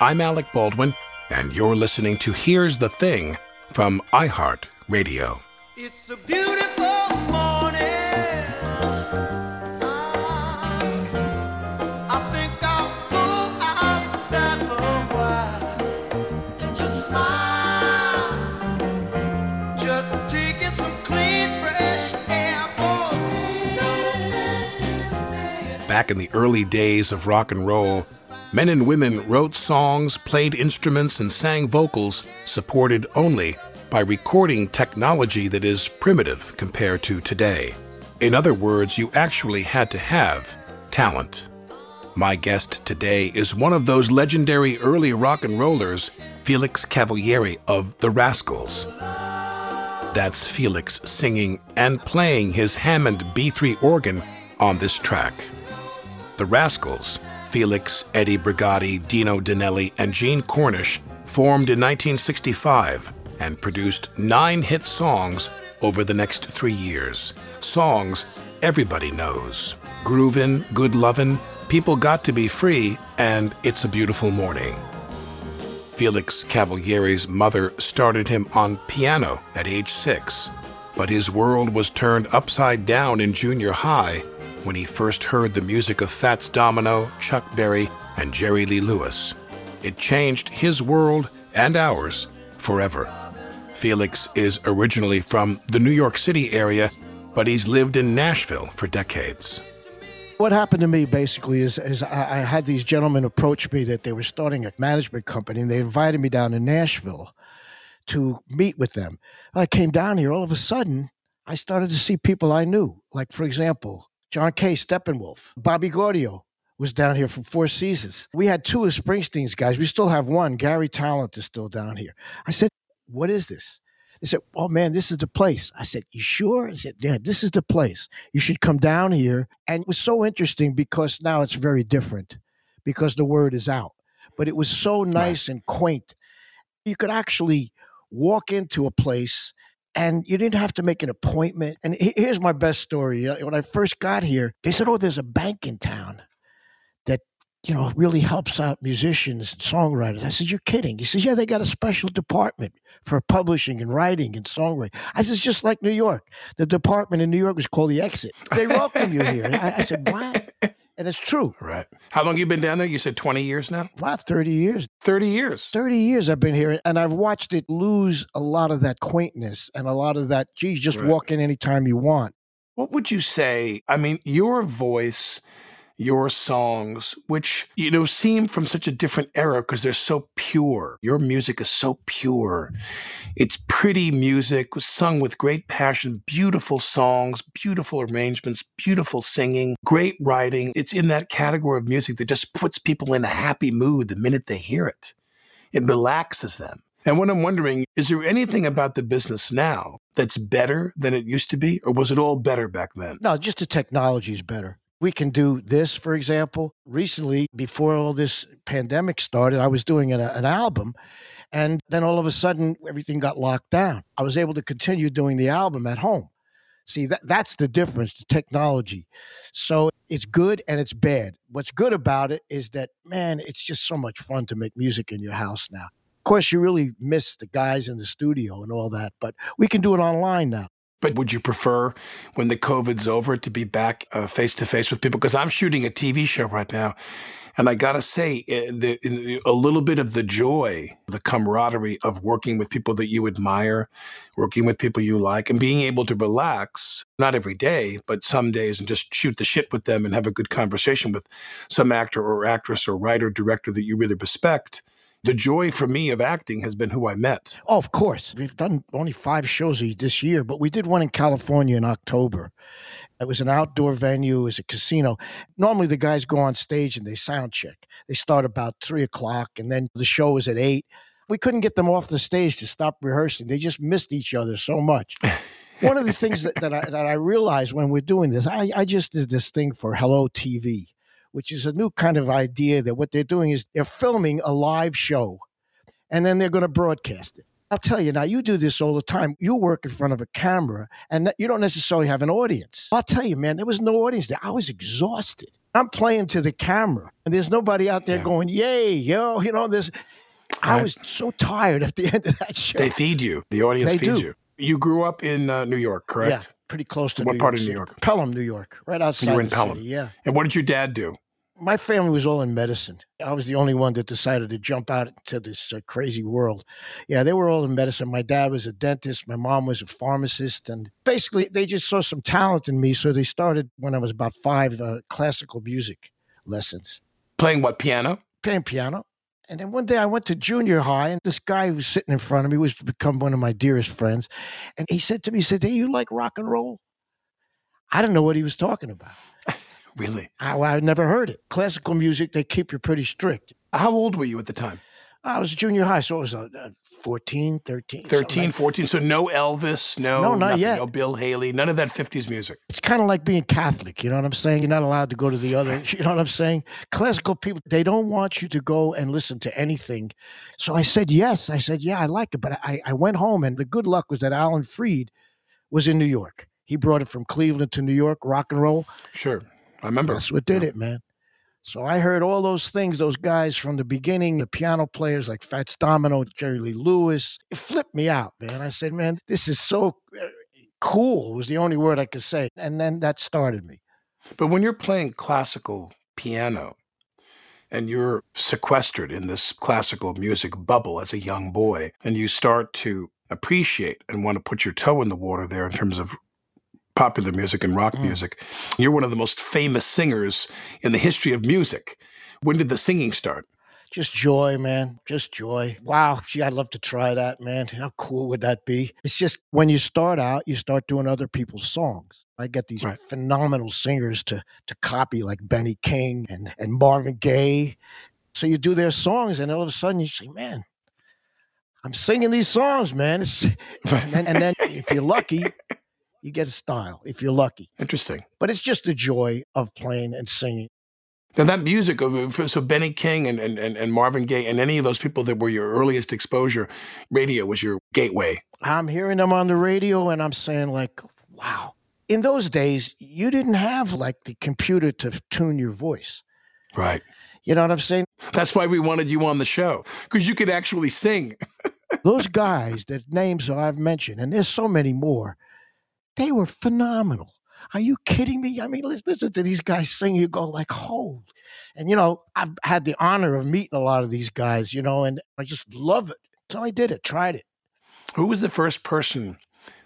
I'm Alec Baldwin, and you're listening to Here's the Thing from iHeart Radio. It's a beautiful morning. I think I'll go outside for a while and just smile. Just taking some clean, fresh air. Back in the early days of rock and roll, men and women wrote songs, played instruments, and sang vocals supported only by recording technology that is primitive compared to today. In other words, you actually had to have talent. My guest today is one of those legendary early rock and rollers, Felix Cavaliere of The Rascals. That's Felix singing and playing his Hammond B3 organ on this track. The Rascals, Felix, Eddie Brigati, Dino Danelli, and Gene Cornish, formed in 1965 and produced nine hit songs over the next three years. Songs everybody knows Groovin', Good Lovin', People Got to Be Free, and It's a Beautiful Morning. Felix Cavaliere's mother started him on piano at age six, but his world was turned upside down in junior high when he first heard the music of Fats Domino, Chuck Berry, and Jerry Lee Lewis. It changed his world and ours forever. Felix is originally from the New York City area, but he's lived in Nashville for decades. What happened to me basically is, is I, I had these gentlemen approach me that they were starting a management company and they invited me down to Nashville to meet with them. I came down here, all of a sudden, I started to see people I knew. Like, for example, John Kay Steppenwolf, Bobby Gaudio was down here for four seasons. We had two of Springsteen's guys. We still have one. Garry Tallent is still down here. I said, What is this? They said, Oh man, this is the place. I said, You sure? I said, Yeah, this is the place. You should come down here. And it was so interesting because now it's very different because the word is out. But it was so nice and quaint. You could actually walk into a place and you didn't have to make an appointment. And here's my best story. Uh, When I first got here, they said, Oh, there's a bank in town that you know really helps out musicians and songwriters. I said, You're kidding. He says, Yeah, they got a special department for publishing and writing and songwriting. I said, It's just like New York. The department in New York was called the Exit. They welcome you here. I, I said, What? And it's true. Right. How long you been down there? You said 20 years now? About 30 years. 30 years. 30 years I've been here and I've watched it lose a lot of that quaintness and a lot of that, geez, just Right. walk in anytime you want. What would you say? I mean, your voice, your songs, which, you know, seem from such a different era because they're so pure. Your music is so pure. It's pretty music, sung with great passion, beautiful songs, beautiful arrangements, beautiful singing, great writing. It's in that category of music that just puts people in a happy mood the minute they hear it. It relaxes them. And what I'm wondering, is there anything about the business now that's better than it used to be, or was it all better back then? No, just the technology is better. We can do this, for example. Recently, before all this pandemic started, I was doing an, an album, and then all of a sudden, everything got locked down. I was able to continue doing the album at home. See, that, that's the difference, the technology. So it's good and it's bad. What's good about it is that, man, it's just so much fun to make music in your house now. Of course, you really miss the guys in the studio and all that, but we can do it online now. But would you prefer when the COVID's over to be back face to face with people? Because I'm shooting a TV show right now. And I got to say, eh, the, a little bit of the joy, the camaraderie of working with people that you admire, working with people you like, and being able to relax, not every day, but some days, and just shoot the shit with them and have a good conversation with some actor or actress or writer, director that you really respect the joy for me of acting has been who I met. Oh, of course. We've done only five shows this year, but we did one in California in October. It was an outdoor venue, it was a casino. Normally, the guys go on stage and they sound check. They start about three o'clock, and then the show is at eight. We couldn't get them off the stage to stop rehearsing. They just missed each other so much. One of the things that, that, I, that I realized when we're doing this, I, I just did this thing for Hello TV which is a new kind of idea that what they're doing is they're filming a live show and then they're going to broadcast it. I'll tell you now, you do this all the time. You work in front of a camera and you don't necessarily have an audience. I'll tell you, man, there was no audience there. I was exhausted. I'm playing to the camera and there's nobody out there yeah. going, yay, yo, you know, this. I was so tired at the end of that show. They feed you. The audience they feeds do. you. You grew up in uh, New York, correct? Yeah, pretty close to what New part York of New York? Pelham, New York, right outside. You were in Pelham. City, yeah. And what did your dad do? my family was all in medicine. I was the only one that decided to jump out into this uh, crazy world. Yeah, they were all in medicine. My dad was a dentist. My mom was a pharmacist. And basically, they just saw some talent in me. So they started when I was about five uh, classical music lessons. Playing what, piano? Playing piano. And then one day I went to junior high, and this guy who was sitting in front of me was become one of my dearest friends. And he said to me, he said, Hey, you like rock and roll? I didn't know what he was talking about. Really? I, I never heard it. Classical music, they keep you pretty strict. How old were you at the time? I was junior high, so it was uh, 14, 13. 13, like 14. So no Elvis, no, no, not nothing, yet. no Bill Haley, none of that 50s music. It's kind of like being Catholic. You know what I'm saying? You're not allowed to go to the other. You know what I'm saying? Classical people, they don't want you to go and listen to anything. So I said yes. I said, yeah, I like it. But I, I went home, and the good luck was that Alan Freed was in New York. He brought it from Cleveland to New York, rock and roll. Sure. I remember. That's what did yeah. it, man. So I heard all those things, those guys from the beginning, the piano players like Fats Domino, Jerry Lee Lewis. It flipped me out, man. I said, man, this is so uh, cool, was the only word I could say. And then that started me. But when you're playing classical piano and you're sequestered in this classical music bubble as a young boy, and you start to appreciate and want to put your toe in the water there in terms of popular music and rock mm. music. You're one of the most famous singers in the history of music. When did the singing start? Just joy, man. Just joy. Wow. Gee, I'd love to try that, man. How cool would that be? It's just when you start out, you start doing other people's songs. I get these right. phenomenal singers to to copy, like Benny King and, and Marvin Gaye. So you do their songs, and all of a sudden you say, man, I'm singing these songs, man. and, then, and then if you're lucky, you get a style if you're lucky. Interesting. But it's just the joy of playing and singing. Now that music of uh, so Benny King and, and, and Marvin Gaye and any of those people that were your earliest exposure, radio was your gateway. I'm hearing them on the radio and I'm saying like, wow. In those days, you didn't have like the computer to tune your voice. Right. You know what I'm saying? That's why we wanted you on the show because you could actually sing. those guys that names I've mentioned, and there's so many more, they were phenomenal. Are you kidding me? I mean, listen to these guys sing. You go like, "Holy!" And you know, I've had the honor of meeting a lot of these guys. You know, and I just love it. So I did it, tried it. Who was the first person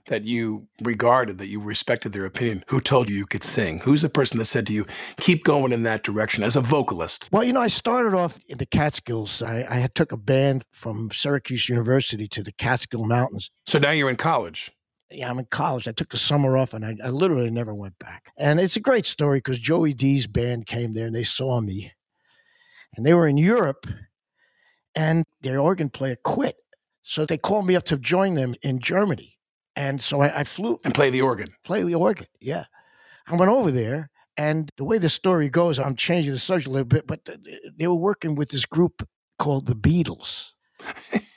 that you regarded, that you respected their opinion, who told you you could sing? Who's the person that said to you, keep going in that direction as a vocalist? Well, you know, I started off in the Catskills. I, I took a band from Syracuse University to the Catskill Mountains. So now you're in college yeah, I'm in college. I took the summer off and I, I literally never went back. And it's a great story because Joey D's band came there and they saw me. And they were in Europe and their organ player quit. So they called me up to join them in Germany. And so I, I flew. And play the organ. Play the organ, yeah. I went over there. And the way the story goes, I'm changing the subject a little bit, but they were working with this group called the Beatles.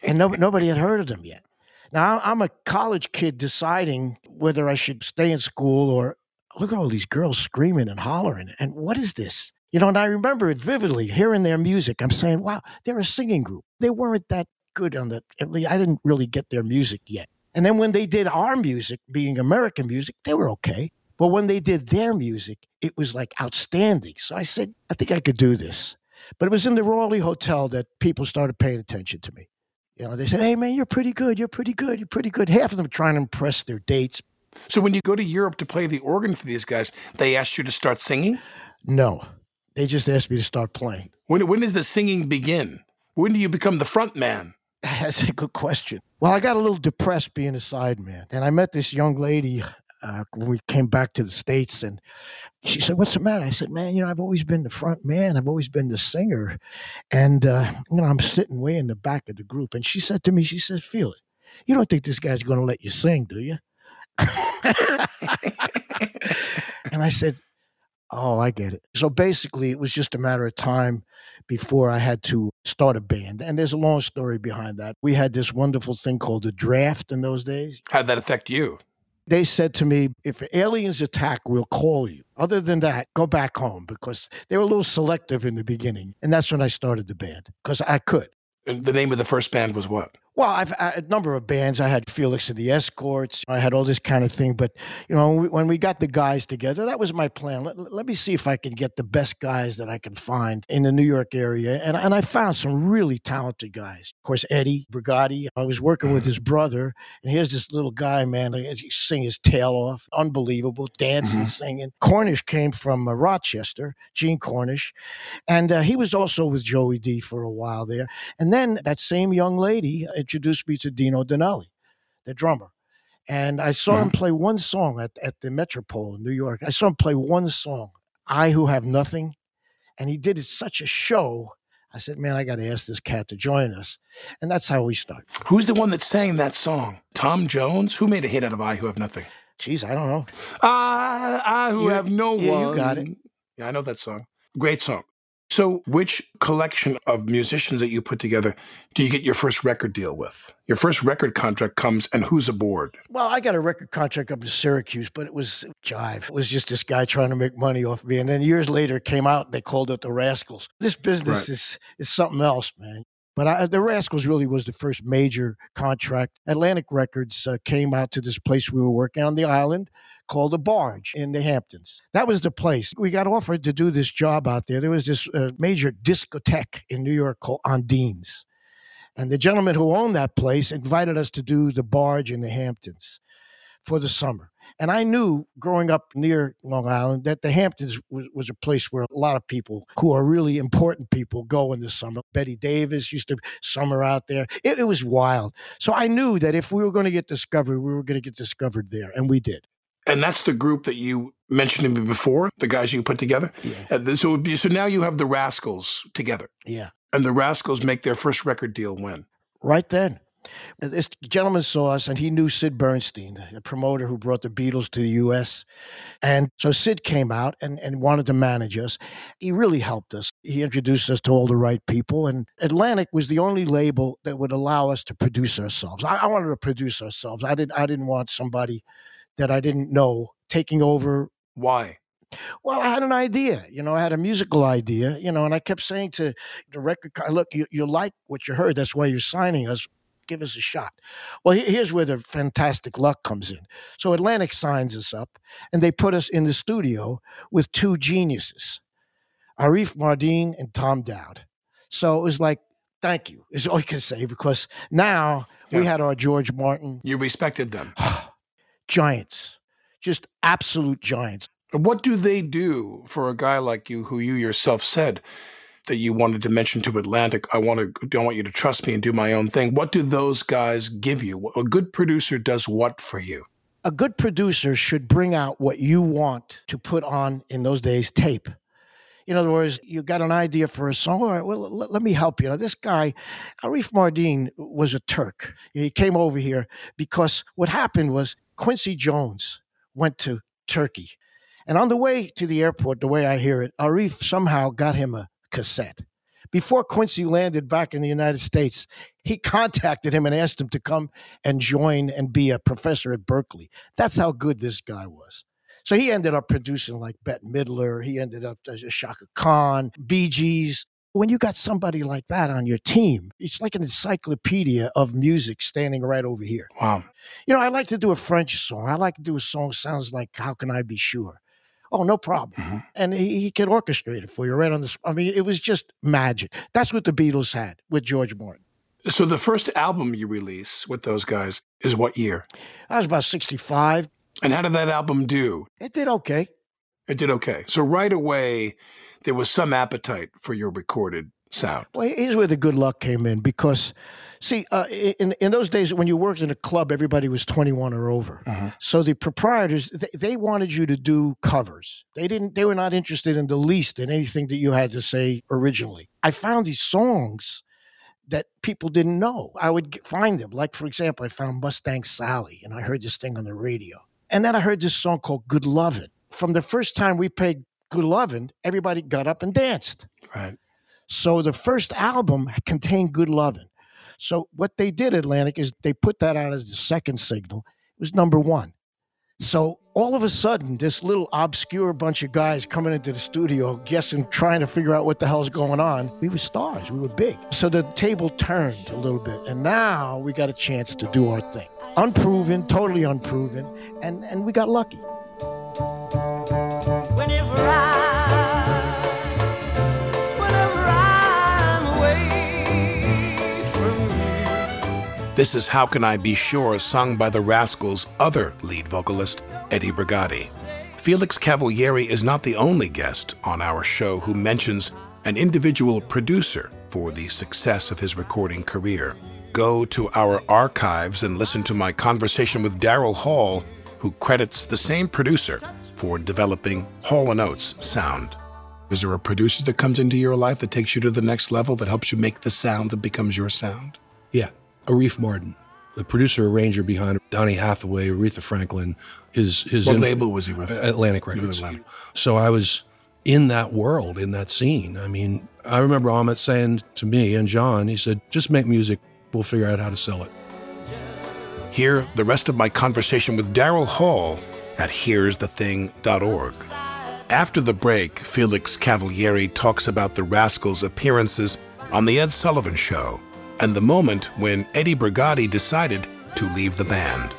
and no, nobody had heard of them yet. Now, I'm a college kid deciding whether I should stay in school or look at all these girls screaming and hollering. And what is this? You know, and I remember it vividly hearing their music. I'm saying, wow, they're a singing group. They weren't that good on the, I didn't really get their music yet. And then when they did our music, being American music, they were okay. But when they did their music, it was like outstanding. So I said, I think I could do this. But it was in the Raleigh Hotel that people started paying attention to me. You know, they said, "Hey, man, you're pretty good. You're pretty good. You're pretty good." Half of them trying to impress their dates. So when you go to Europe to play the organ for these guys, they asked you to start singing? No, they just asked me to start playing. When, when does the singing begin? When do you become the front man? That's a good question. Well, I got a little depressed being a side man, and I met this young lady uh, when we came back to the states, and she said, "What's the matter?" I said, "Man, you know, I've always been the front man. I've always been the singer, and uh, you know, I'm sitting way in the back of the group." And she said to me, "She says, feel it. You don't think this guy's going to let you sing, do you?" and I said, Oh, I get it. So basically, it was just a matter of time before I had to start a band. And there's a long story behind that. We had this wonderful thing called the draft in those days. How'd that affect you? They said to me, if aliens attack, we'll call you. Other than that, go back home because they were a little selective in the beginning. And that's when I started the band because I could. And the name of the first band was what? Well, I've I, a number of bands. I had Felix and the Escorts. I had all this kind of thing. But you know, when we, got the guys together, that was my plan. Let, let, me see if I can get the best guys that I can find in the New York area. And and I found some really talented guys. Of course, Eddie Brigati. I was working with his brother, and here's this little guy, man. He sing his tail off, unbelievable, dancing, mm-hmm. singing. Cornish came from uh, Rochester, Gene Cornish, and uh, he was also with Joey D for a while there. And then that same young lady introduced me to Dino Danelli, the drummer. And I saw him mm-hmm. play one song at, at the Metropole in New York. I saw him play one song, I Who Have Nothing. And he did it such a show. I said, man, I got to ask this cat to join us. And that's how we started. Who's the one that sang that song? Tom Jones? Who made a hit out of I Who Have Nothing? Geez, I don't know. I, I Who you, Have No yeah, One. You got it. Yeah, I know that song. Great song. So, which collection of musicians that you put together do you get your first record deal with? Your first record contract comes, and who's aboard? Well, I got a record contract up in Syracuse, but it was jive. It was just this guy trying to make money off me. And then years later, it came out and they called it the Rascals. This business right. is is something else, man. But I, the Rascals really was the first major contract. Atlantic Records uh, came out to this place we were working on the island called the Barge in the Hamptons. That was the place. We got offered to do this job out there. There was this uh, major discotheque in New York called Ondine's. And the gentleman who owned that place invited us to do the Barge in the Hamptons for the summer. And I knew growing up near Long Island that the Hamptons was, was, a place where a lot of people who are really important people go in the summer. Bette Davis used to summer out there. It, it was wild. So I knew that if we were going to get discovered, we were going to get discovered there. And we did. And that's the group that you mentioned to me before, the guys you put together. Yeah. Uh, so, so now you have the Rascals together. Yeah. And the Rascals make their first record deal when? Right then. Uh, this gentleman saw us and he knew Sid Bernstein, the promoter who brought the Beatles to the US. And so Sid came out and, and wanted to manage us. He really helped us. He introduced us to all the right people. And Atlantic was the only label that would allow us to produce ourselves. I, I wanted to produce ourselves. I didn't I didn't want somebody that I didn't know taking over. Why? Well, I had an idea, you know, I had a musical idea, you know, and I kept saying to the record, look, you, you like what you heard. That's why you're signing us. Give us a shot. Well, here's where the fantastic luck comes in. So Atlantic signs us up and they put us in the studio with two geniuses, Arif Mardin and Tom Dowd. So it was like, thank you, is all you can say, because now yeah. we had our George Martin. You respected them. giants, just absolute giants. What do they do for a guy like you, who you yourself said that you wanted to mention to Atlantic? I want to, don't want you to trust me and do my own thing. What do those guys give you? A good producer does what for you? A good producer should bring out what you want to put on in those days tape. In other words, you got an idea for a song. All right, well, let, let me help you. Now, this guy, Arif Mardin, was a Turk. He came over here because what happened was Quincy Jones went to Turkey. And on the way to the airport, the way I hear it, Arif somehow got him a cassette. Before Quincy landed back in the United States, he contacted him and asked him to come and join and be a professor at Berklee. That's how good this guy was. So he ended up producing like Bette Midler. He ended up as Chaka Khan, Bee Gees. When you got somebody like that on your team, it's like an encyclopedia of music standing right over here. Wow. You know, I like to do a French song. I like to do a song sounds like "How Can I Be Sure." Oh, no problem. Mhm. And he, he can orchestrate it for you right on the. sp- I mean, it was just magic. That's what the Beatles had with George Martin. So the first album you release with those guys is what year? I was about sixty-five. And how did that album do? It did okay. It did okay. So right away, there was some appetite for your recorded sound. Well, here's where the good luck came in because, see, uh, in in those days when you worked in a club, everybody was 21 or over. Uh-huh. So the proprietors they, they wanted you to do covers. They didn't. They were not interested in the least in anything that you had to say originally. I found these songs that people didn't know. I would find them. Like for example, I found Mustang Sally, and I heard this thing on the radio, and then I heard this song called Good Lovin'. From the first time we played Good Lovin', everybody got up and danced. Right. So the first album contained Good Lovin'. So what they did, Atlantic, is they put that out as the second signal. It was number one. So all of a sudden, this little obscure bunch of guys coming into the studio, guessing, trying to figure out what the hell's going on. We were stars. We were big. So the table turned a little bit, and now we got a chance to do our thing. Unproven, totally unproven, and and we got lucky. This is How Can I Be Sure, sung by the Rascals' other lead vocalist, Eddie Brigati. Felix Cavaliere is not the only guest on our show who mentions an individual producer for the success of his recording career. Go to our archives and listen to my conversation with Daryl Hall, who credits the same producer for developing Hall & Oates sound. Is there a producer that comes into your life that takes you to the next level that helps you make the sound that becomes your sound? Yeah, Arif Mardin, the producer arranger behind Donny Hathaway, Aretha Franklin. His his What in- label was he with? Atlantic Records. Atlantic. So I was in that world, in that scene. I mean, I remember Ahmet saying to me and John, he said, "Just make music. We'll figure out how to sell it." Hear the rest of my conversation with Daryl Hall at here'sthething.org. After the break, Felix Cavaliere talks about the Rascals' appearances on The Ed Sullivan Show and the moment when Eddie Brigati decided to leave the band.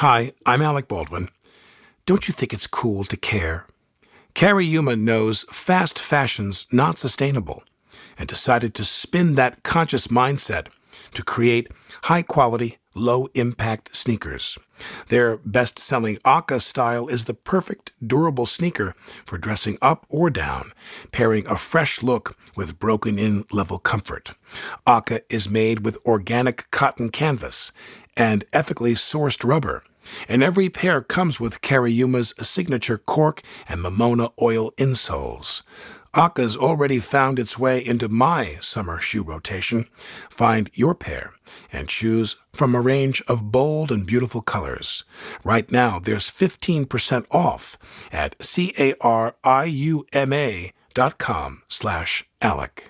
Hi, I'm Alec Baldwin. Don't you think it's cool to care? Cariuma knows fast fashion's not sustainable and decided to spin that conscious mindset to create high quality, low impact sneakers. Their best selling Aka style is the perfect durable sneaker for dressing up or down, pairing a fresh look with broken in level comfort. Aka is made with organic cotton canvas and ethically sourced rubber. And every pair comes with Cariuma's signature cork and mamona oil insoles. Aka's already found its way into my summer shoe rotation. Find your pair and choose from a range of bold and beautiful colors. Right now, there's 15% off at C-A-R-I-U-M-A dot com slash Alec.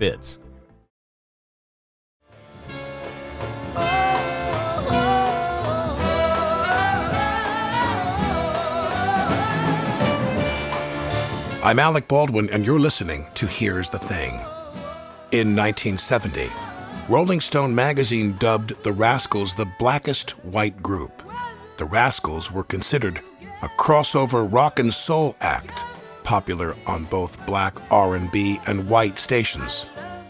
ue.com/fits. I'm Alec Baldwin, and you're listening to Here's the Thing. In 1970, Rolling Stone magazine dubbed the Rascals the blackest white group. The Rascals were considered a crossover rock and soul act, popular on both black R&B and white stations.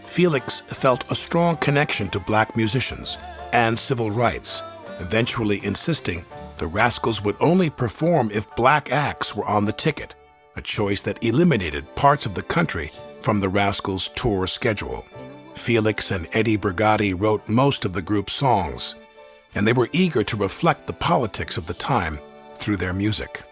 Felix felt a strong connection to black musicians and civil rights, eventually insisting the Rascals would only perform if black acts were on the ticket, a choice that eliminated parts of the country from the Rascals' tour schedule. Felix and Eddie Brigati wrote most of the group's songs, and they were eager to reflect the politics of the time through their music.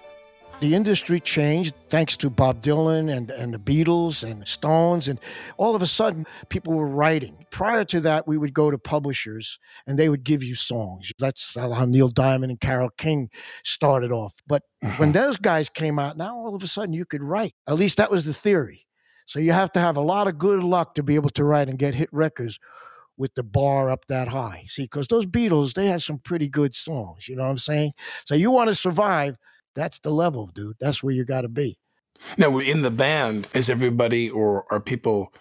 The industry changed thanks to Bob Dylan and, and the Beatles and the Stones. And all of a sudden, people were writing. Prior to that, we would go to publishers and they would give you songs. That's how Neil Diamond and Carole King started off. But mm-hmm. when those guys came out, now all of a sudden you could write. At least that was the theory. So you have to have a lot of good luck to be able to write and get hit records with the bar up that high. See, because those Beatles, they had some pretty good songs. You know what I'm saying? So you want to survive, that's the level, dude. That's where you got to be. Now, in the band, is everybody or are people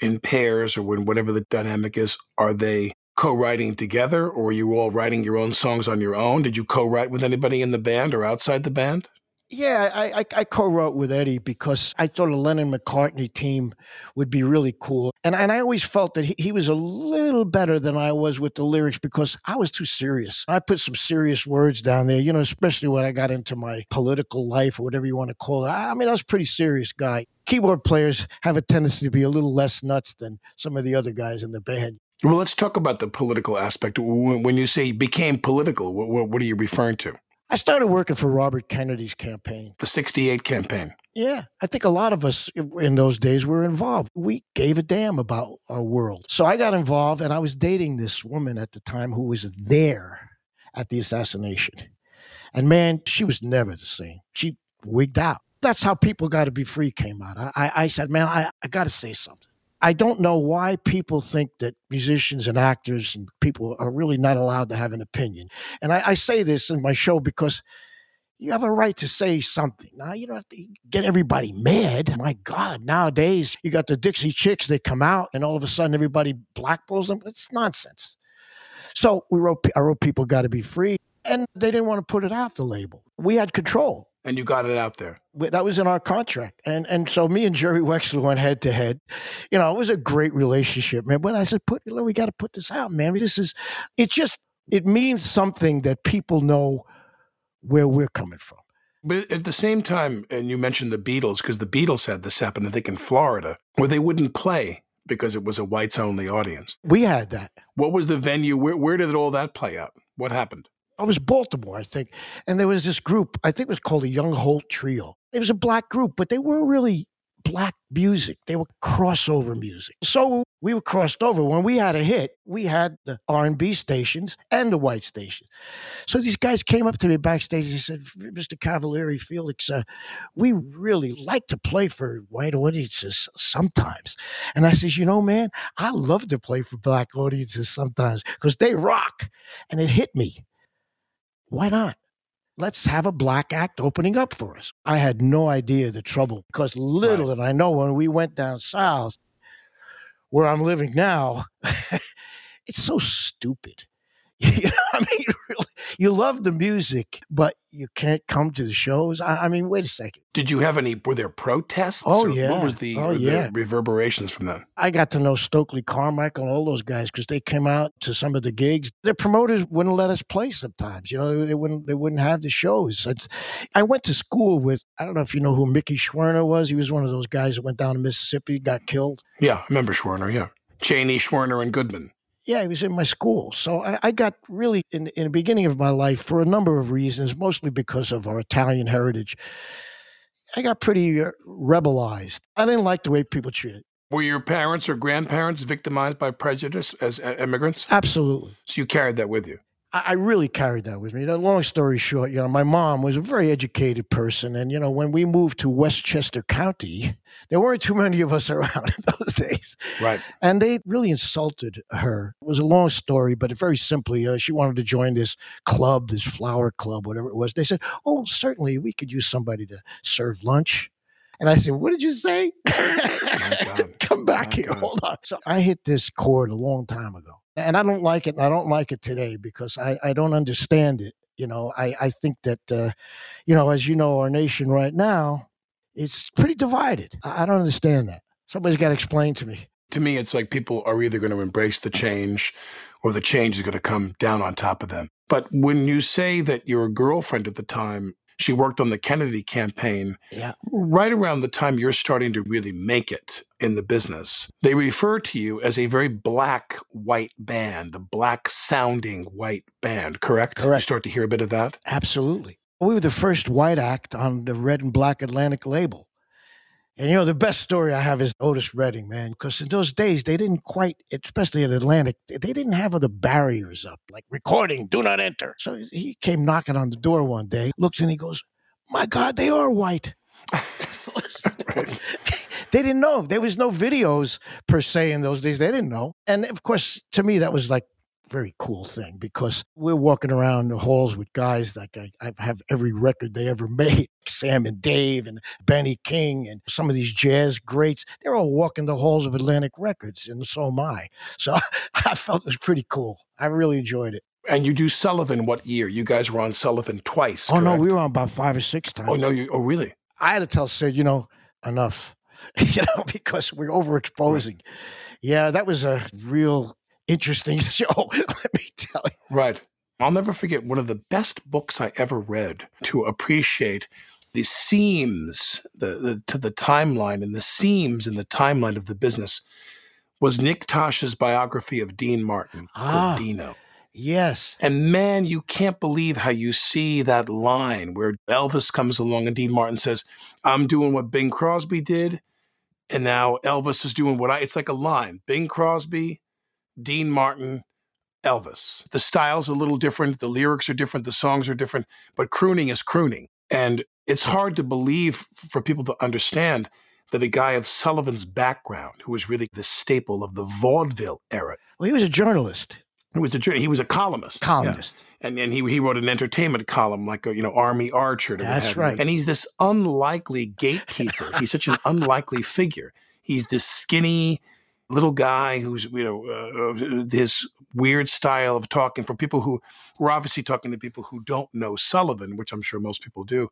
in pairs or when whatever the dynamic is, are they co-writing together or are you all writing your own songs on your own? Did you co-write with anybody in the band or outside the band? Yeah, I, I, I co-wrote with Eddie because I thought a Lennon McCartney team would be really cool, and and I always felt that he, he was a little better than I was with the lyrics because I was too serious. I put some serious words down there, you know, especially when I got into my political life or whatever you want to call it. I, I mean, I was a pretty serious guy. Keyboard players have a tendency to be a little less nuts than some of the other guys in the band. Well, let's talk about the political aspect. When you say became political, what, what are you referring to? I started working for Robert Kennedy's campaign. The 68 campaign. Yeah, I think a lot of us in those days were involved. We gave a damn about our world. So I got involved and I was dating this woman at the time who was there at the assassination. And man, she was never the same. She wigged out. That's how People Gotta Be Free came out. I, I, I said, man, I, I got to say something. I don't know why people think that musicians and actors and people are really not allowed to have an opinion. And I, I say this in my show because you have a right to say something. Now, you don't have to get everybody mad. My God, nowadays you got the Dixie Chicks, they come out and all of a sudden everybody blackballs them. It's nonsense. So we wrote, I wrote People Gotta Be Free, and they didn't want to put it out the label. We had control And you got it out there. that was in our contract. And and so me and Jerry Wexler went head to head. You know, it was a great relationship, man. But I said, put we got to put this out, man. This is it just it means something that people know where we're coming from. But at the same time, and you mentioned the Beatles, because the Beatles had this happen, I think, in Florida, where they wouldn't play because it was a whites only audience. We had that. What was the venue? Where, where did all that play out? What happened? I was Baltimore, I think. And there was this group, I think it was called the Young Holt Trio. It was a black group, but they weren't really black music. They were crossover music. So we were crossed over. When we had a hit, we had the R&B stations and the white stations. So these guys came up to me backstage and said, Mr. Cavaliere, Felix, uh, we really like to play for white audiences sometimes. And I says, you know, man, I love to play for black audiences sometimes because they rock. And it hit me why not? Let's have a black act opening up for us. I had no idea the trouble because little did I know when we went down south, where I'm living now, it's so stupid. You know, I mean, really, you love the music, but you can't come to the shows. I, I mean, wait a second. Did you have any? Were there protests? Oh, or yeah. What was the, Oh, or the yeah. reverberations from that? I got to know Stokely Carmichael and all those guys because they came out to some of the gigs. The promoters wouldn't let us play sometimes. You know, they wouldn't they wouldn't have the shows. It's, I went to school with I don't know if you know who Mickey Schwerner was. He was one of those guys that went down to Mississippi, got killed. Yeah, I remember Schwerner. Yeah, Cheney, Schwerner, and Goodman. Yeah, he was in my school. So I, I got really in in the beginning of my life for a number of reasons, mostly because of our Italian heritage. I got pretty uh, rebelized. I didn't like the way people treated. Were your parents or grandparents victimized by prejudice as immigrants? Absolutely. So you carried that with you. I really carried that with me. You know, long story short, you know, my mom was a very educated person. And, you know, when we moved to Westchester County, there weren't too many of us around in those days. Right. And they really insulted her. It was a long story, but very simply, uh, she wanted to join this club, this flower club, whatever it was. They said, Oh, certainly, we could use somebody to serve lunch. And I said, What did you say? Come back My here. God. Hold on. So I hit this chord a long time ago. And I don't like it. And I don't like it today because I, I don't understand it. You know, I, I think that, uh, you know, as you know, our nation right now, it's pretty divided. I, I don't understand that. Somebody's got to explain to me. To me, it's like people are either going to embrace the change or the change is going to come down on top of them. But when you say that your girlfriend at the time, she worked on the Kennedy campaign, Yeah. right around the time you're starting to really make it in the business, they refer to you as a very black white band, a black sounding white band, correct? You Correct. start to hear a bit of that? Absolutely. We were the first white act on the red and black Atlantic label. And you know, the best story I have is Otis Redding, man, because in those days they didn't quite, especially at Atlantic, they didn't have all the barriers up, like recording, do not enter. So he came knocking on the door one day, looks and he goes, My God, they are white. they didn't know. There was no videos per se in those days. They didn't know. And of course, to me, that was like very cool thing because we're walking around the halls with guys like I, I have every record they ever made Sam and Dave and Benny King and some of these jazz greats. They're all walking the halls of Atlantic Records, and so am I. So I felt it was pretty cool. I really enjoyed it. And you do Sullivan what year? You guys were on Sullivan twice. Oh, no, we were on about five or six times. Oh, no, you, oh, really? I had to tell Sid, you know, enough, you know, because we're overexposing. Yeah, that was a real interesting show. Let me tell you. Right. I'll never forget one of the best books I ever read to appreciate the seams the, the to the timeline and the seams in the timeline of the business was Nick Tosches' biography of Dean Martin Ah. Dino. Yes. And man, you can't believe how you see that line where Elvis comes along and Dean Martin says, I'm doing what Bing Crosby did. And now Elvis is doing what I, it's like a line Bing Crosby, Dean Martin, Elvis. The style's a little different. The lyrics are different. The songs are different, but crooning is crooning. And it's hard to believe for people to understand that a guy of Sullivan's background, who was really the staple of the vaudeville era, Well, he was a journalist, he was a, jour- he was a columnist. Yeah columnist. and and he he wrote an entertainment column like a, you know Army Archerd. That's right. And he's this unlikely gatekeeper. he's such an unlikely figure. He's this skinny little guy who's you know uh, his weird style of talking for people who we're obviously talking to people who don't know Sullivan, which I'm sure most people do,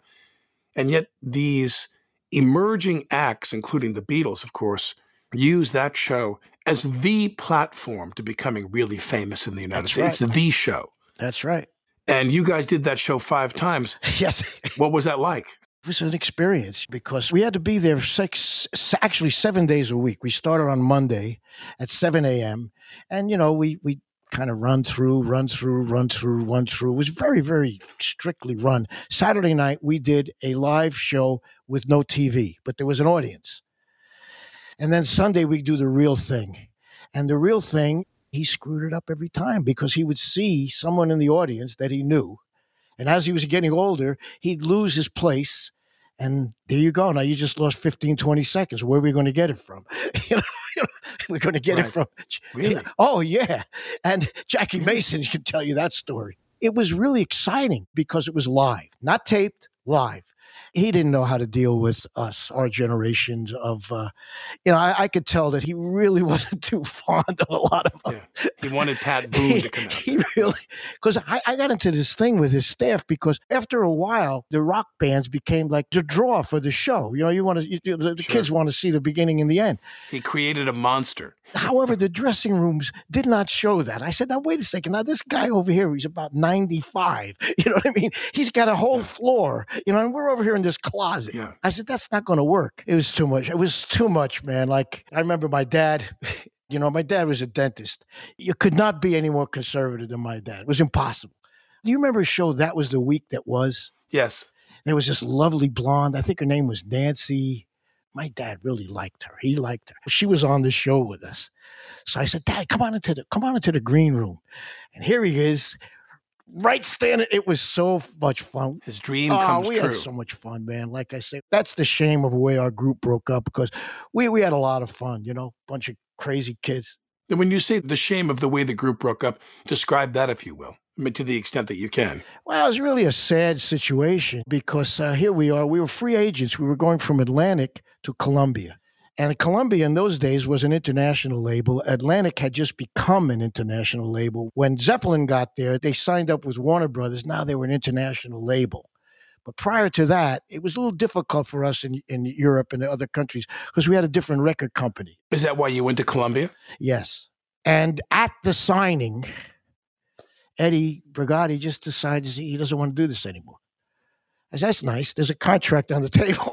and yet these emerging acts, including the Beatles, of course, use that show as the platform to becoming really famous in the United That's States. right. It's the show. That's right. And you guys did that show five times. Yes. What was that like? It was an experience because we had to be there six, actually seven days a week. We started on Monday at 7 a.m. And, you know, we, we kind of run through, run through, run through, run through. It was very, very strictly run. Saturday night, we did a live show with no TV, but there was an audience. And then Sunday, we do the real thing. And the real thing, he screwed it up every time because he would see someone in the audience that he knew. And as he was getting older, he'd lose his place. And there you go. Now you just lost 15, 20 seconds. Where are we going to get it from? you know, you know, we're going to get it from. Really? Oh, yeah. And Jackie Mason can tell you that story. It was really exciting because it was live, not taped, live. He didn't know how to deal with us, our generations of, uh, you know, I, I could tell that he really wasn't too fond of a lot of us. Yeah. He wanted Pat Boone to come out. he really, because I, I got into this thing with his staff because after a while, the rock bands became like the draw for the show. You know, you want to, the, the Sure. kids want to see the beginning and the end. He created a monster. However, the dressing rooms did not show that. I said, now, wait a second. Now, this guy over here, he's about 95. You know what I mean? He's got a whole floor, you know, and we're over here in this closet. Yeah. I said, that's not going to work. It was too much. It was too much, man. Like, I remember my dad, you know, my dad was a dentist. You could not be any more conservative than my dad. It was impossible. Do you remember a show that was the week that was? Yes. There was this lovely blonde. I think her name was Nancy. My dad really liked her. He liked her. She was on the show with us. So I said, Dad, come on into the come on into the green room. And here he is, right standing. It was so much fun. His dream Oh, comes we true. had so much fun, man. Like I said, that's the shame of the way our group broke up because we we had a lot of fun, you know, bunch of crazy kids. And when you say the shame of the way the group broke up, describe that if you will. I mean, to the extent that you can. Well, it was really a sad situation because uh, here we are. We were free agents. We were going from Atlantic to Columbia. And Columbia in those days was an international label. Atlantic had just become an international label. When Zeppelin got there, they signed up with Warner Brothers. Now they were an international label. But prior to that, it was a little difficult for us in, in Europe and other countries because we had a different record company. Is that why you went to Columbia? Yes. And at the signing, Eddie Brigati just decides he doesn't want to do this anymore. I said, That's nice. There's a contract on the table.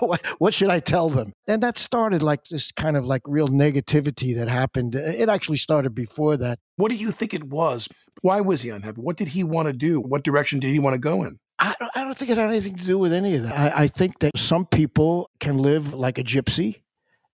what, what should I tell them? And that started like this kind of like real negativity that happened. It actually started before that. What do you think it was? Why was he unhappy? What did he want to do? What direction did he want to go in? I don't, I don't think it had anything to do with any of that. I, I think that some people can live like a gypsy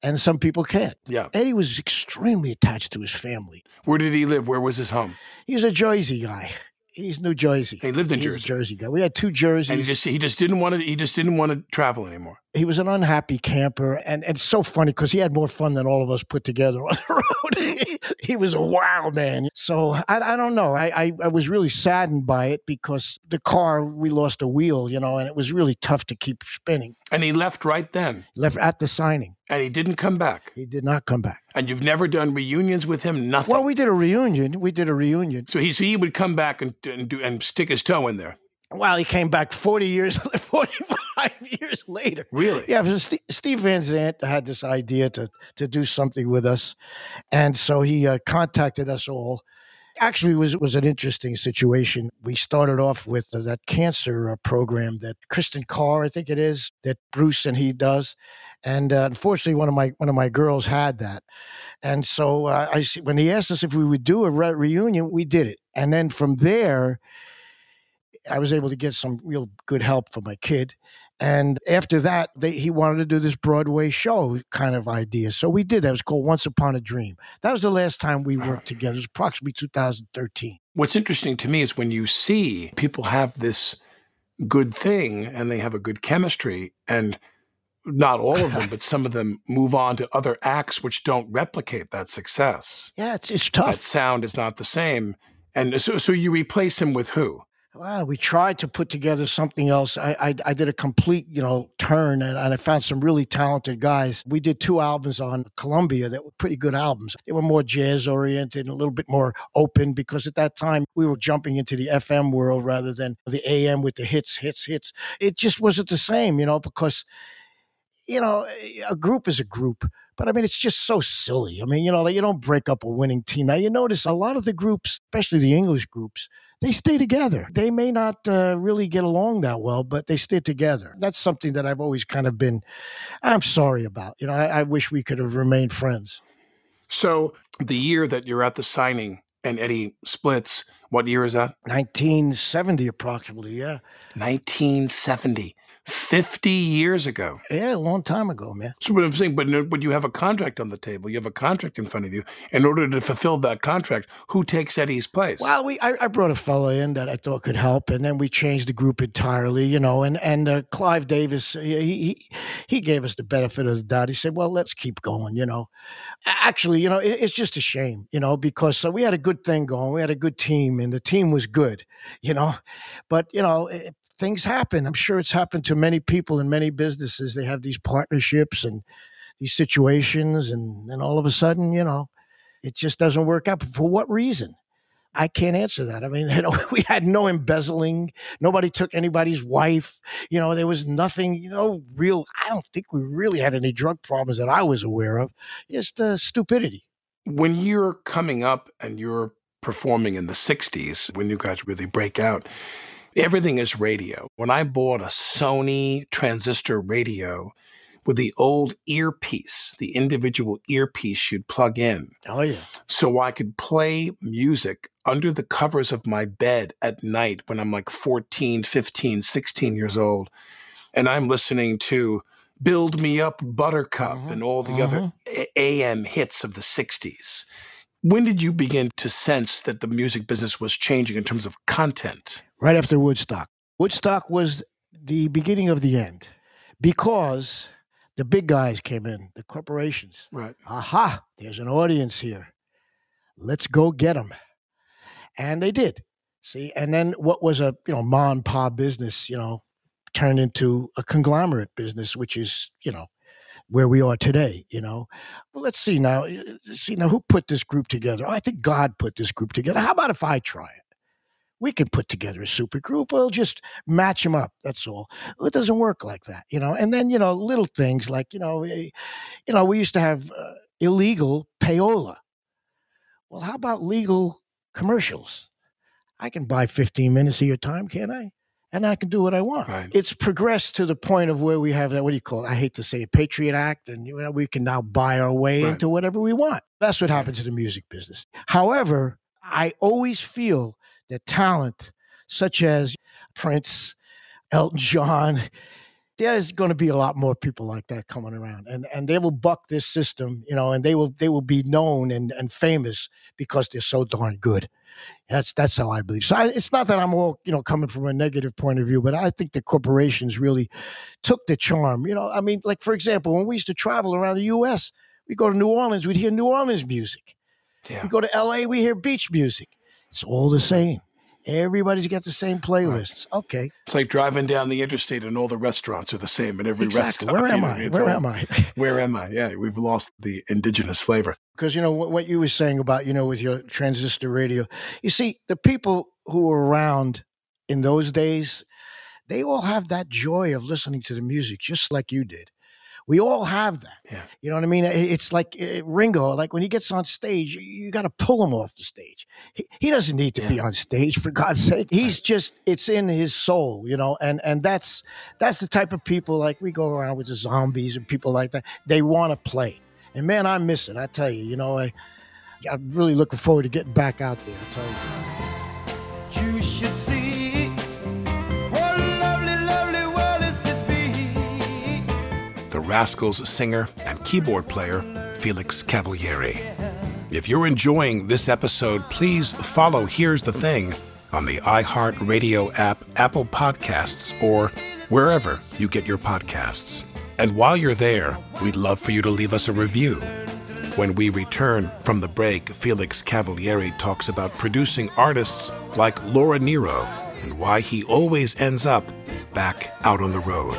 and some people can't. Yeah. Eddie was extremely attached to his family. Where did he live? Where was his home? He was a Jersey guy. He's New Jersey. He lived in He's Jersey. a Jersey guy. We had two jerseys. And he just he just didn't want to he just didn't want to travel anymore. He was an unhappy camper, and, and it's so funny because he had more fun than all of us put together on the road. he was a wild man. So I, I don't know. I, I, I was really saddened by it because the car we lost a wheel, you know, and it was really tough to keep spinning. And he left right then. Left at the signing, And he didn't come back. he did not come back. And you've never done reunions with him, nothing. Well, we did a reunion. We did a reunion. so he so he would come back and and do and stick his toe in there. Well, he came back forty years, forty-five years later. Really? Yeah, so Steve, Steve Van Zandt had this idea to to do something with us, and so he uh, contacted us all. Actually, it was it was an interesting situation. We started off with uh, that cancer uh, program that Kristen Carr, I think it is, that Bruce and he does, and uh, unfortunately, one of my one of my girls had that, and so uh, I when he asked us if we would do a re- reunion, we did it, and then from there. I was able to get some real good help for my kid. And after that, they, he wanted to do this Broadway show kind of idea. So we did that. Was called Once Upon a Dream. That was the last time we worked together. It was approximately 2013. What's interesting to me is when you see people have this good thing and they have a good chemistry and not all of them, but some of them move on to other acts which don't replicate that success. Yeah, it's, it's tough. That sound is not the same. And so, so you replace him with who? Well, we tried to put together something else. I, I, I did a complete, you know, turn and, and I found some really talented guys. We did two albums on Columbia that were pretty good albums. They were more jazz oriented and a little bit more open because at that time we were jumping into the FM world rather than the AM with the hits, hits, hits. It just wasn't the same, you know, because, you know, a group is a group. But I mean, it's just so silly. I mean, you know, you don't break up a winning team. Now, you notice a lot of the groups, especially the English groups, they stay together. They may not uh, really get along that well, but they stay together. That's something that I've always kind of been, I'm sorry about. You know, I, I wish we could have remained friends. So the year that you're at the signing and Eddie splits, what year is that? 1970 approximately, yeah. 1970. 50 years ago. Yeah, a long time ago, man. So what I'm saying, but but you have a contract on the table. You have a contract in front of you. In order to fulfill that contract, who takes Eddie's place? Well, we I, I brought a fellow in that I thought could help, and then we changed the group entirely, you know. And and uh, Clive Davis, he, he he gave us the benefit of the doubt. He said, "Well, let's keep going," you know. Actually, you know, it, it's just a shame, you know, because uh, we had a good thing going, we had a good team, and the team was good, you know. But you know, things happen. I'm sure it's happened to many people in many businesses. They have these partnerships and these situations, and then all of a sudden, you know, it just doesn't work out. For what reason? I can't answer that. I mean, you know, we had no embezzling. Nobody took anybody's wife. You know, there was nothing, you know, real. I don't think we really had any drug problems that I was aware of. Just uh, stupidity. when you're coming up and you're performing in the 60s, when you guys really break out, everything is radio. When I bought a Sony transistor radio with the old earpiece, the individual earpiece you'd plug in, Oh, yeah. so I could play music under the covers of my bed at night when I'm like 14, 15, 16 years old. And I'm listening to Build Me Up Buttercup Mhm, and all the other AM hits of the 60s. When did you begin to sense that the music business was changing in terms of content? Right after Woodstock. Woodstock was the beginning of the end because the big guys came in, the corporations. Right. aha, there's an audience here. Let's go get them. And they did. See, and then what was a you know mom and pop business, you know, turned into a conglomerate business, which is you know where we are today. You know, let's see now. See now, who put this group together? Oh, I think God put this group together. How about if I try it? We can put together a super group. We'll just match them up. That's all. Well, it doesn't work like that, you know. And then you know, little things like you know, eh, you know, we used to have uh, illegal payola. Well, how about legal commercials? I can buy 15 minutes of your time, can't I? And I can do what I want. Right. It's progressed to the point of where we have that, what do you call it? I hate to say it, Patriot Act, and you know, we can now buy our way Right. into whatever we want. That's what happened to the music business. However, I always feel that talent, such as Prince, Elton John, there's going to be a lot more people like that coming around and and they will buck this system you know and they will they will be known and and famous because they're so darn good that's that's how i believe. So I, it's not that i'm all you know coming from a negative point of view but i think the corporations really took the charm you know? I mean like for example when we used to travel around the us we go to new orleans we'd hear new orleans music. Yeah. we go to la we hear beach music. It's all the same everybody's got the same playlists. Okay. It's like driving down the interstate and all the restaurants are the same and every exactly. restaurant. where am i? Where all- am i? Where am I? Yeah, we've lost the indigenous flavor. because you know what, what you were saying about you know with your transistor radio you see the people who were around in those days they all have that joy of listening to the music just like you did we all have that. Yeah. you know what i mean? It's like uh, ringo like when he gets on stage you, you got to pull him off the stage. He, he doesn't need to be on stage for god's sake. He's just it's in his soul you know? And and that's that's the type of people like we go around with the zombies and people like that. They want to play. And man, I miss it. I tell you, you know, I, I'm really looking forward to getting back out there. I tell Rascals singer and keyboard player, Felix Cavaliere. If you're enjoying this episode, please follow Here's the Thing on the iHeartRadio app, Apple Podcasts, or wherever you get your podcasts. And while you're there, we'd love for you to leave us a review. When we return from the break, Felix Cavaliere talks about producing artists like Laura Nyro and why he always ends up back out on the road.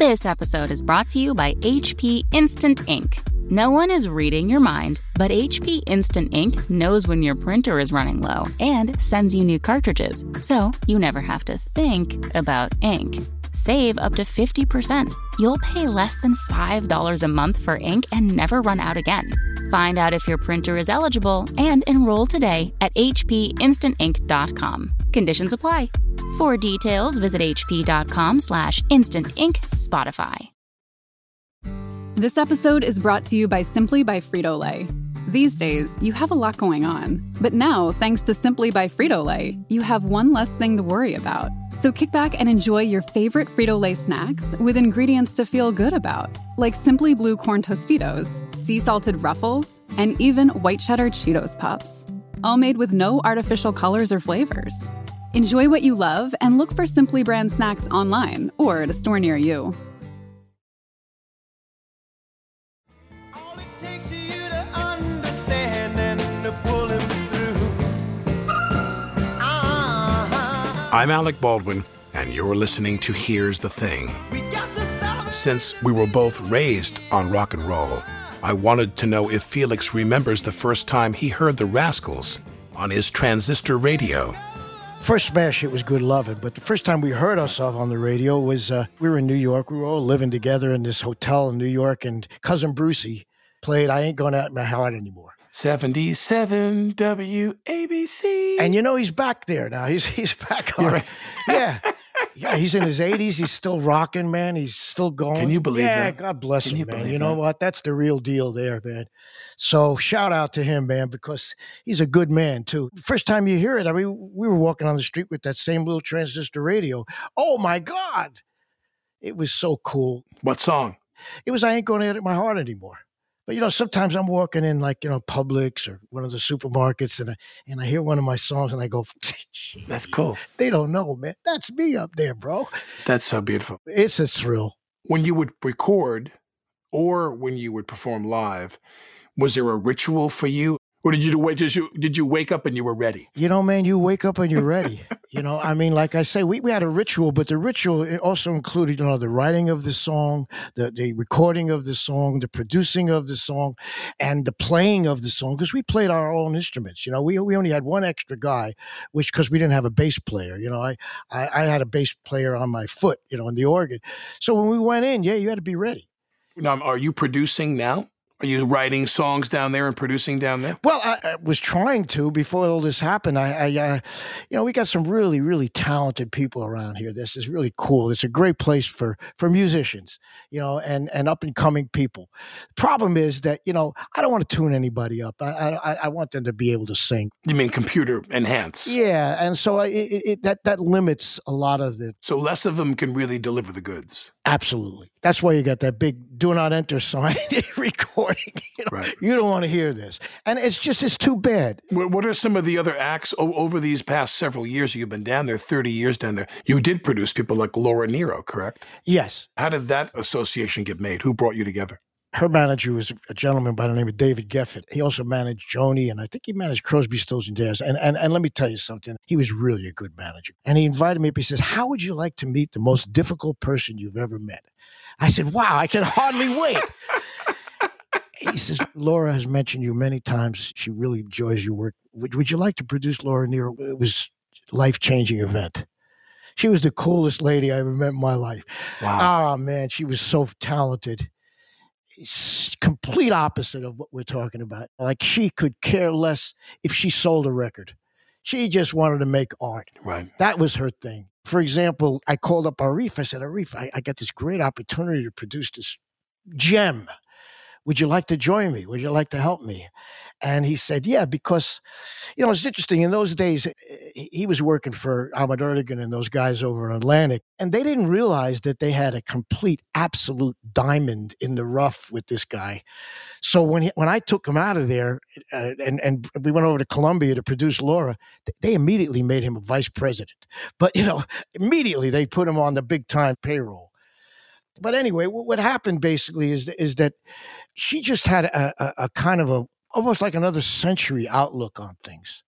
This episode is brought to you by HP Instant Ink. No one is reading your mind, but HP Instant Ink knows when your printer is running low and sends you new cartridges, so you never have to think about ink. Save up to 50%. You'll pay less than $5 a month for ink and never run out again. Find out if your printer is eligible and enroll today at hpinstantink.com. Conditions apply. For details, visit hp.com slash instantink Spotify. This episode is brought to you by Simply by Frito Lay. These days, you have a lot going on, but now, thanks to Simply by Frito Lay, you have one less thing to worry about. So kick back and enjoy your favorite Frito Lay snacks with ingredients to feel good about, like Simply Blue Corn Tostitos, sea salted ruffles, and even white cheddar Cheetos puffs. All made with no artificial colors or flavors. Enjoy what you love and look for Simply brand snacks online or at a store near you. I'm Alec Baldwin, and you're listening to Here's the Thing. Since we were both raised on rock and roll, I wanted to know if Felix remembers the first time he heard the Rascals on his transistor radio. First smash it was Good Lovin', but the first time we heard ourselves on the radio was uh, we were in New York. We were all living together in this hotel in New York, and cousin Brucie played I Ain't Going Out My Heart Anymore. 77 WABC. And you know he's back there now. He's he's back on. right. Yeah. Yeah, he's in his 80s. He's still rocking, man. He's still going. Can you believe yeah, that? God bless Can him, you man. You know that? what? That's the real deal there, man. So shout out to him, man, because he's a good man too. First time you hear it, I mean, we were walking on the street with that same little transistor radio. Oh my God. It was so cool. What song? It was I ain't going to edit my heart anymore. But you know, sometimes I'm walking in like you know Publix or one of the supermarkets, and I, and I hear one of my songs, and I go, That's cool. "They don't know, man. That's me up there, bro." That's so beautiful. It's a thrill. When you would record or when you would perform live, was there a ritual for you? Or did you wait? Did you did you wake up and you were ready? You know, man, you wake up and you're ready. you know, I mean, like I say, we, we had a ritual, but the ritual also included, you know, the writing of the song, the, the recording of the song, the producing of the song, and the playing of the song, because we played our own instruments. You know, we, we only had one extra guy, which because we didn't have a bass player. You know, I, I, I had a bass player on my foot, you know, in the organ. So when we went in, yeah, you had to be ready. Now, are you producing now? Are you writing songs down there and producing down there? Well, I, I was trying to before all this happened. I, I uh, you know, we got some really, really talented people around here. This is really cool. It's a great place for for musicians, you know, and and up and coming people. The problem is that you know I don't want to tune anybody up. I I, I want them to be able to sing. You mean computer enhance? Yeah, and so I, it, it, that that limits a lot of the. So less of them can really deliver the goods. Absolutely, that's why you got that big "do not enter" sign recording. You, know, Right. you don't want to hear this, and it's just it's too bad. What what are some of the other acts o- over these past several years? You've been down there, 30 years down there. You did produce people like Laura Nyro, correct? Yes, How did that association get made? Who brought you together? Her manager was a gentleman by the name of David Geffen. He also managed Joni, and I think he managed Crosby, Stills, and Nash. And, and and let me tell you something, he was really a good manager. And he invited me up. He says, "How would you like to meet the most difficult person you've ever met?" I said, "Wow, I can hardly wait." he says, "Laura has mentioned you many times. She really enjoys your work. Would, would you like to produce Laura Nyro? It was a life changing event." She was the coolest lady I ever met in my life. Wow. Oh man, she was so talented. Complete opposite of what we're talking about. Like she could care less if she sold a record. She just wanted to make art. right. That was her thing. For example, I called up Arif. I said, Arif, I, I got this great opportunity to produce this gem. Would you like to join me? Would you like to help me? And he said, Yeah, because, you know, it's interesting. In those days, eh, he was working for Ahmet Ertegun and those guys over in Atlantic, and they didn't realize that they had a complete, absolute diamond in the rough with this guy. So when he, when I took him out of there, uh, and and we went over to Columbia to produce Laura, they immediately made him a vice president. But you know, immediately they put him on the big time payroll. But anyway, wh- what happened basically is is that she just had a, a, a kind of a almost like another century outlook on things.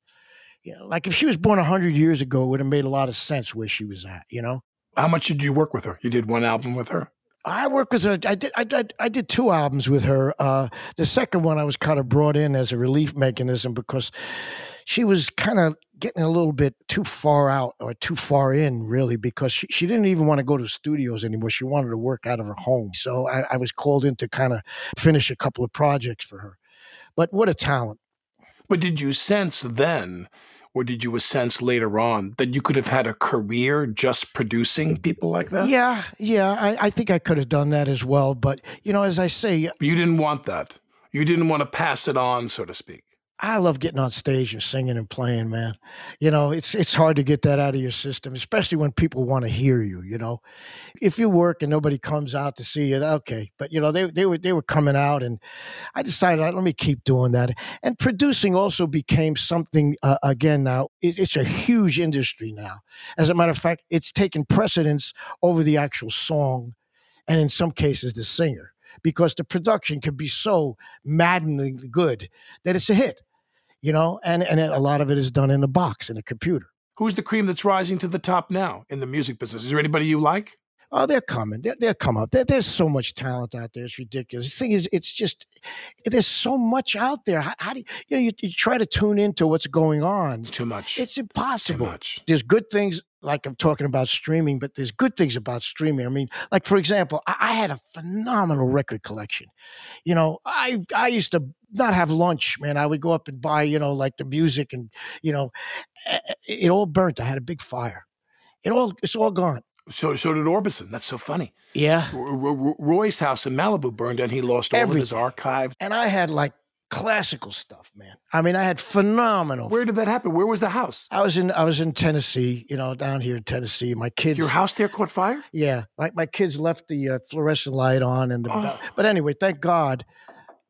You know, like if she was born hundred years ago, it would have made a lot of sense where she was at. You know, How much did you work with her? You did one album with her? I work with her. I did. I did. I did two albums with her. Uh, the second one I was kind of brought in as a relief mechanism because she was kind of getting a little bit too far out or too far in, really, because she, she didn't even want to go to studios anymore. She wanted to work out of her home. So I, I was called in to kind of finish a couple of projects for her. But what a talent! But did you sense then, or did you sense later on, that you could have had a career just producing people like that? Yeah, yeah. I, I think I could have done that as well. But you know, as I say, You didn't want that. You didn't want to pass it on, so to speak. I love getting on stage and singing and playing, man. You know, it's it's hard to get that out of your system, especially when people want to hear you. You know, if you work and nobody comes out to see you, okay. But you know, they they were they were coming out, and I decided let me keep doing that. And producing also became something uh, again. Now it, it's a huge industry now. As a matter of fact, it's taken precedence over the actual song, and in some cases the singer, because the production can be so maddeningly good that it's a hit you know, and and a lot of it is done in a box in a computer. Who's the cream that's rising to the top now in the music business? Is there anybody you like? Oh, they're coming. They're, they'll come up. There, there's so much talent out there. It's ridiculous. The thing is, it's just there's so much out there. How, how do you, you know? You, you try to tune into what's going on. It's too much. It's impossible. Too much. There's good things, like I'm talking about streaming, but there's good things about streaming. I mean, like for example, I, I had a phenomenal record collection. You know, I I used to not have lunch, man. I would go up and buy, you know, like the music, and you know, it all burnt. I had a big fire. It all it's all gone. So, so did Orbison. That's so funny. Yeah. R- R- Roy's house in Malibu burned, and he lost all of his Everything. archive. And I had like classical stuff, man. I mean, I had phenomenal. Where did that happen? Where was the house? I was in I was in Tennessee, you know, down here in Tennessee. My kids Your house there caught fire? Yeah, my, my kids left the uh, fluorescent light on, and the, Oh. but anyway, thank God,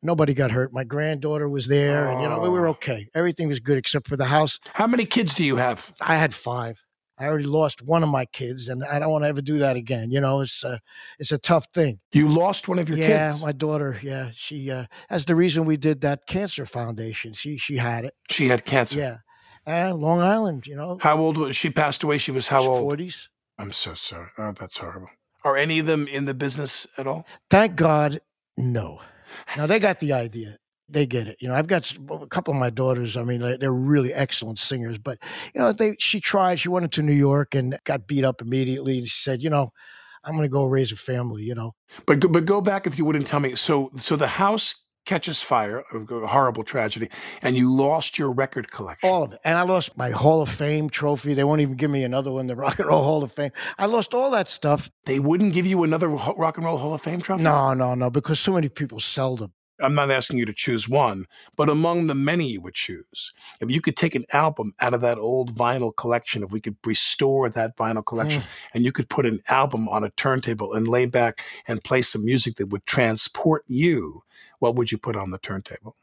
nobody got hurt. My granddaughter was there, and you know we were Oh. okay. Everything was good except for the house. How many kids do you have? I had five. I already lost one of my kids, and I don't want to ever do that again. You know, it's a it's a tough thing. You lost one of your yeah, kids. my daughter. Yeah, she. Uh, that's the reason we did that cancer foundation. She she had it. She had cancer. Yeah, and Long Island. You know, How old was she? Passed away. She was how old? forties. I'm so sorry. Oh, that's horrible. Are any of them in the business at all? Thank God, no. Now they got the idea. They get it. You know, I've got a couple of my daughters. I mean, they- they're really excellent singers. But you know, they she tried. She went into New York and got beat up immediately. And she said, you know, I'm going to go raise a family. You know, But go, but go back if you wouldn't tell me. So so the house catches fire, a horrible tragedy, and you lost your record collection. all of it. And I lost my Hall of Fame trophy. They won't even give me another one, the Rock and Roll Hall of Fame. I lost all that stuff. They wouldn't give you another Rock and Roll Hall of Fame trophy. No, no, no, because so many people sell them. I'm not asking you to choose one, but among the many you would choose, if you could take an album out of that old vinyl collection, if we could restore that vinyl collection, Mm. and you could put an album on a turntable and lay back and play some music that would transport you, what would you put on the turntable?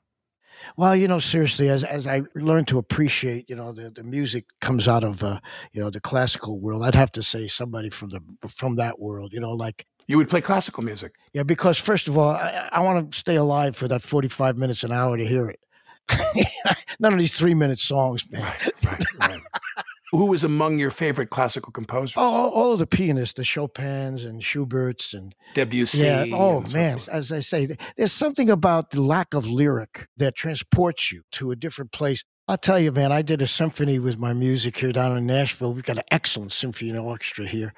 Well, you know, seriously, as as I learn to appreciate, you know, the, the music comes out of, uh, you know, the classical world. I'd have to say somebody from the from that world. You know, like You would play classical music. yeah, because first of all, I, I want to stay alive for that forty five minutes an hour to hear it. None of these three minute songs, man. Right, right, right. Who is among your favorite classical composers? Oh, all, all, all of the pianists, the Chopins and Schuberts and Debussy. yeah. Oh so man, forth. as I say, there's something about the lack of lyric that transports you to a different place. I'll tell you, man, I did a symphony with my music here down in Nashville. We've got an excellent symphony orchestra here.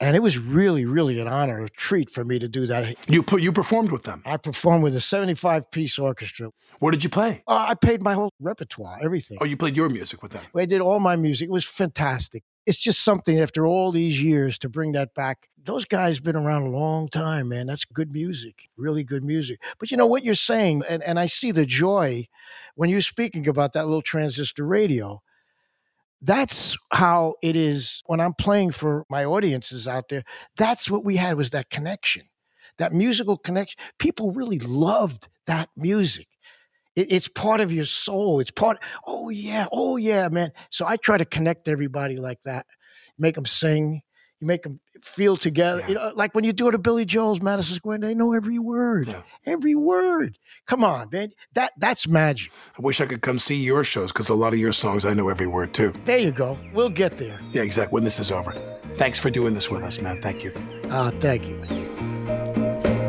And it was really, really an honor, a treat for me to do that. You put you performed with them. I performed with a 75 piece orchestra. What did you play? Uh, I played my whole repertoire, everything. Oh, you played your music with them. I did all my music. It was fantastic. It's just something after all these years to bring that back. Those guys been around a long time, man. That's good music, really good music. But you know what you're saying, and, and I see the joy when you're speaking about that little transistor radio. That's how it is when I'm playing for my audiences out there. That's what we had was that connection, that musical connection. People really loved that music. It, it's part of your soul. It's part. Oh yeah, oh yeah, man. So I try to connect everybody like that, make them sing. You make them feel together. You know, like when you do it at Billy Joel's Madison Square, they know every word, Yeah. every word. Come on, man. That that's magic. I wish I could come see your shows because a lot of your songs I know every word too. There you go. We'll get there. Yeah, exactly. When this is over. Thanks for doing this with us, man. Thank you. Ah, thank you.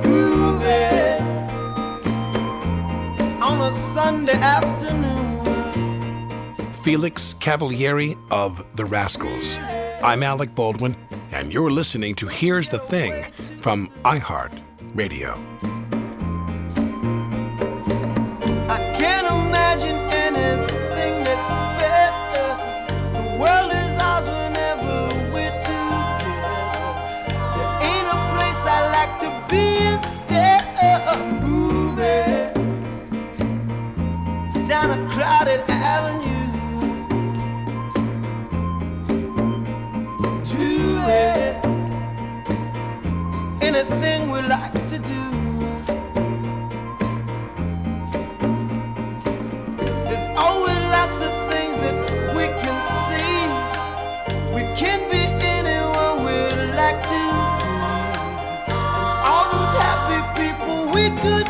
Groovy on a Sunday afternoon. Felix Cavaliere of The Rascals. I'm Alec Baldwin, and you're listening to Here's the Thing from iHeart Radio. Anything we like to do. There's always lots of things that we can see. We can be anyone we like to be. All those happy people we could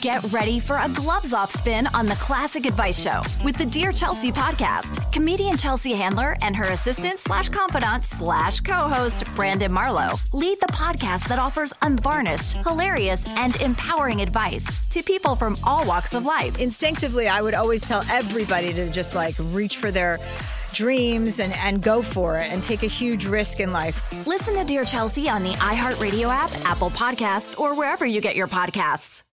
Get ready for a gloves off spin on the Classic Advice Show with the Dear Chelsea podcast. Comedian Chelsea Handler and her assistant slash confidant slash co-host Brandon Marlowe lead the podcast that offers unvarnished, hilarious, and empowering advice to people from all walks of life. Instinctively, I would always tell everybody to just like reach for their dreams and, and go for it and take a huge risk in life. Listen to Dear Chelsea on the iHeartRadio app, Apple Podcasts, or wherever you get your podcasts.